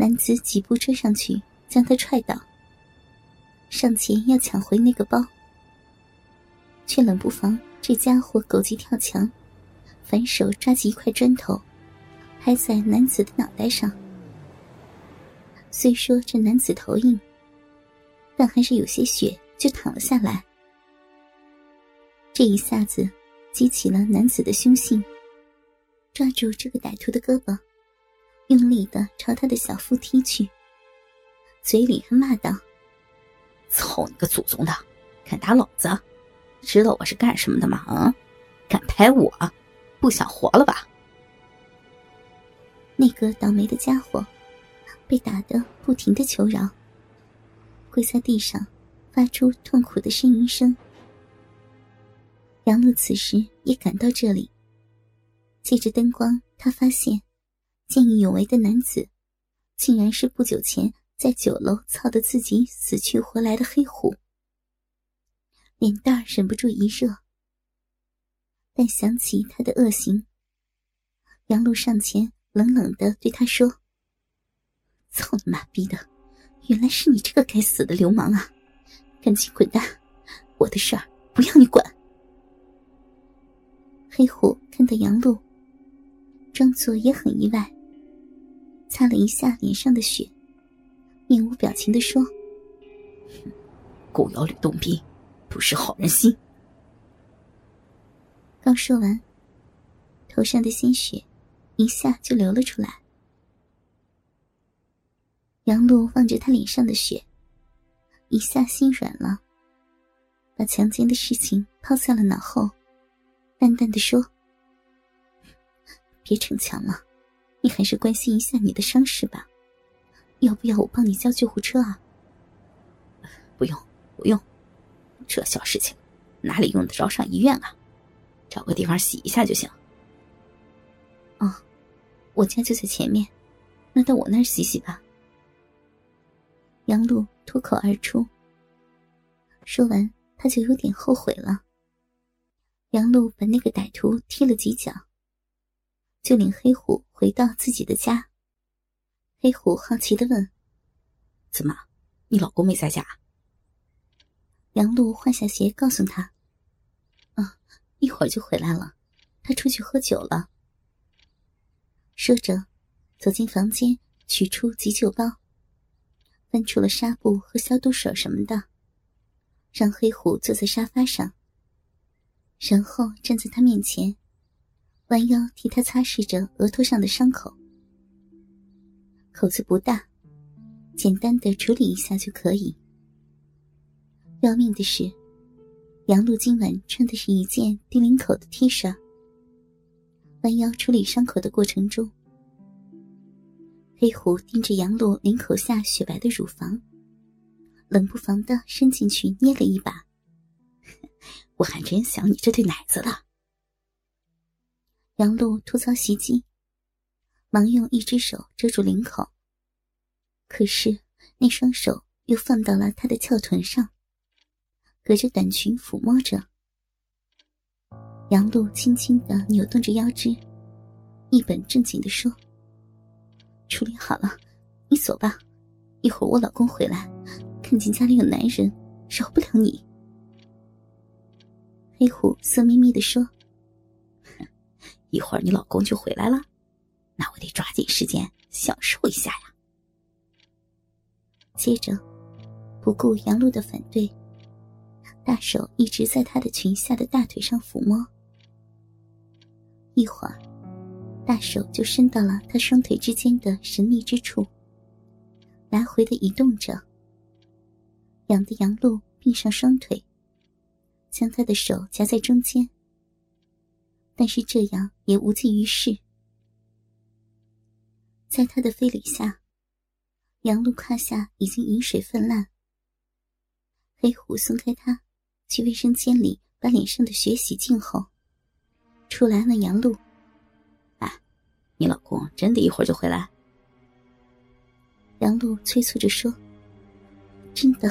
男子几步追上去，将他踹倒，上前要抢回那个包，却冷不防这家伙狗急跳墙，反手抓起一块砖头，拍在男子的脑袋上。虽说这男子头硬，但还是有些血就淌了下来。这一下子激起了男子的凶性，抓住这个歹徒的胳膊。用力的朝他的小腹踢去，嘴里还骂道：“操你个祖宗的，敢打老子！知道我是干什么的吗？啊，敢拍我，不想活了吧？”那个倒霉的家伙被打得不停的求饶，跪在地上，发出痛苦的呻吟声。杨露此时也赶到这里，借着灯光，他发现。见义勇为的男子，竟然是不久前在酒楼操得自己死去活来的黑虎。脸蛋儿忍不住一热，但想起他的恶行，杨露上前冷冷的对他说：“操你妈逼的，原来是你这个该死的流氓啊！赶紧滚蛋，我的事儿不要你管。”黑虎看到杨璐，装作也很意外。擦了一下脸上的血，面无表情的说：“狗咬吕洞宾，不识好人心。”刚说完，头上的鲜血一下就流了出来。杨露望着他脸上的血，一下心软了，把强奸的事情抛在了脑后，淡淡的说：“别逞强了。”你还是关心一下你的伤势吧，要不要我帮你叫救护车啊？不用，不用，这小事情哪里用得着上医院啊？找个地方洗一下就行。哦，我家就在前面，那到我那儿洗洗吧。杨璐脱口而出，说完他就有点后悔了。杨璐把那个歹徒踢了几脚。就领黑虎回到自己的家。黑虎好奇的问：“怎么，你老公没在家？”杨璐换下鞋，告诉他：“啊，一会儿就回来了，他出去喝酒了。”说着，走进房间，取出急救包，翻出了纱布和消毒水什么的，让黑虎坐在沙发上，然后站在他面前。弯腰替他擦拭着额头上的伤口，口子不大，简单的处理一下就可以。要命的是，杨露今晚穿的是一件低领口的 T 恤。弯腰处理伤口的过程中，黑虎盯着杨露领口下雪白的乳房，冷不防的伸进去捏了一把。我还真想你这对奶子了。杨露吐槽袭击，忙用一只手遮住领口，可是那双手又放到了他的翘臀上，隔着短裙抚摸着。杨露轻轻的扭动着腰肢，一本正经的说：“处理好了，你走吧，一会儿我老公回来，看见家里有男人，饶不了你。”黑虎色眯眯的说。一会儿你老公就回来了，那我得抓紧时间享受一下呀。接着，不顾杨露的反对，大手一直在她的裙下的大腿上抚摸。一会儿，大手就伸到了她双腿之间的神秘之处，来回的移动着，痒的杨露闭上双腿，将他的手夹在中间。但是这样也无济于事，在他的非礼下，杨露胯下已经饮水泛滥。黑虎松开他，去卫生间里把脸上的血洗净后，出来问杨露：“哎，你老公真的一会儿就回来？”杨露催促着说：“真的，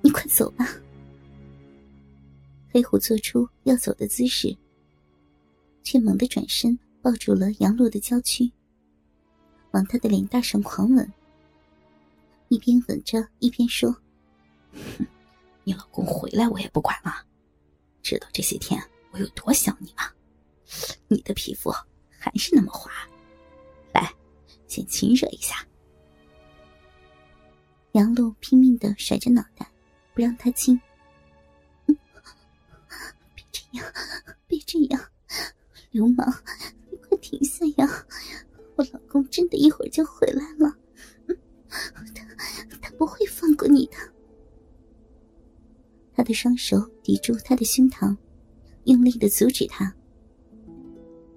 你快走吧。”黑虎做出要走的姿势。却猛地转身，抱住了杨露的娇躯，往她的脸蛋上狂吻。一边吻着一边说：“哼，你老公回来我也不管了，知道这些天我有多想你吗？你的皮肤还是那么滑，来，先亲热一下。”杨璐拼命的甩着脑袋，不让他亲。别这样，别这样，流氓，你快停下呀！我老公真的一会儿就回来了，他他不会放过你的。他的双手抵住他的胸膛，用力的阻止他。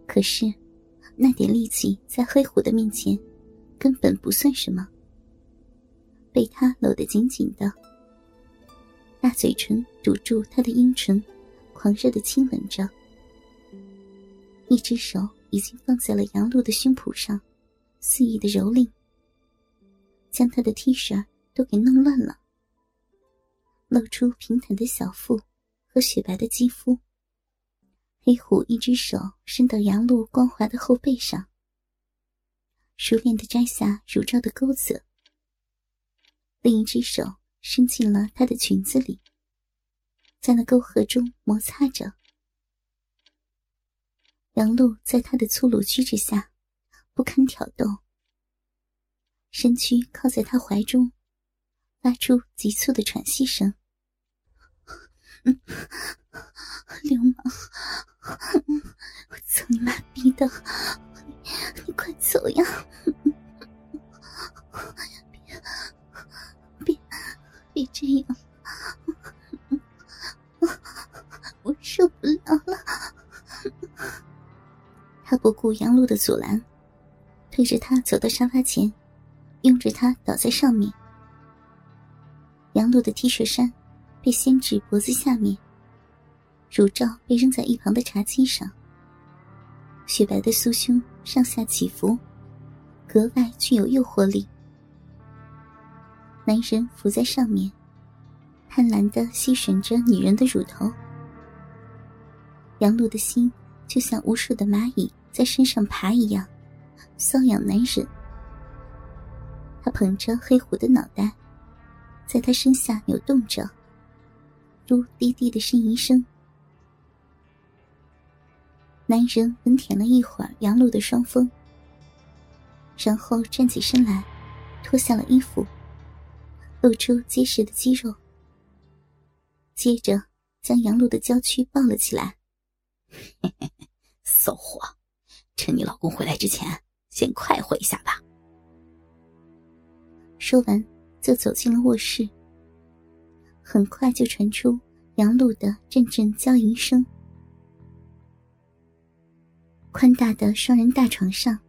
可是，那点力气在黑虎的面前，根本不算什么。被他搂得紧紧的，大嘴唇堵住他的阴唇，狂热的亲吻着。一只手已经放在了杨璐的胸脯上，肆意的蹂躏，将她的 T 恤都给弄乱了，露出平坦的小腹和雪白的肌肤。黑虎一只手伸到杨璐光滑的后背上，熟练的摘下乳罩的钩子。另一只手伸进了她的裙子里，在那沟壑中摩擦着。杨璐在他的粗鲁举止下不堪挑逗，身躯靠在他怀中，发出急促的喘息声。流氓，我操你妈逼的！你快走呀！别这样，我受不了了。他不顾杨璐的阻拦，推着他走到沙发前，拥着他倒在上面。杨璐的 T 恤衫被掀至脖子下面，乳罩被扔在一旁的茶几上，雪白的酥胸上下起伏，格外具有诱惑力。男人伏在上面，贪婪的吸吮着女人的乳头。杨璐的心就像无数的蚂蚁在身上爬一样，瘙痒难忍。他捧着黑虎的脑袋，在他身下扭动着，如低低的呻吟声。男人吻舔了一会儿杨露的双峰，然后站起身来，脱下了衣服。露出结实的肌肉，接着将杨露的娇躯抱了起来。嘿嘿嘿骚货，趁你老公回来之前，先快活一下吧。说完，就走进了卧室。很快就传出杨璐的阵阵娇吟声。宽大的双人大床上，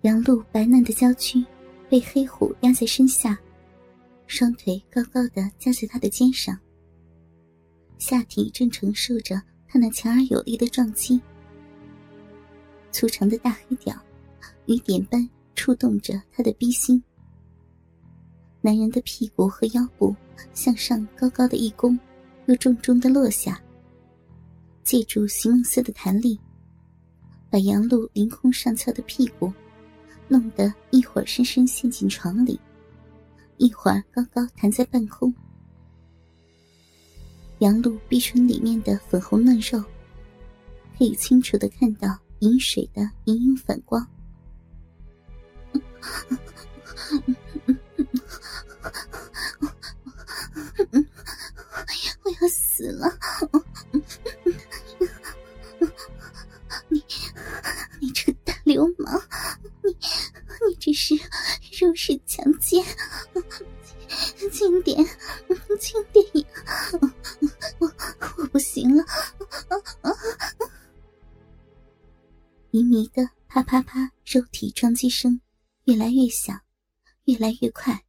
杨璐白嫩的娇躯被黑虎压在身下。双腿高高的架在他的肩上，下体正承受着他那强而有力的撞击。粗长的大黑屌，雨点般触动着他的逼心。男人的屁股和腰部向上高高的一弓，又重重的落下。借助席梦思的弹力，把杨露凌空上翘的屁股，弄得一会儿深深陷进床里。一会儿高高弹在半空，杨露逼唇里面的粉红嫩肉，可以清楚的看到饮水的隐隐反光。我要死了！你，你这个大流氓！你，你这是入室强奸！轻点，轻点！我我不行了！迷迷的啪啪啪，肉体撞击声越来越响，越来越快。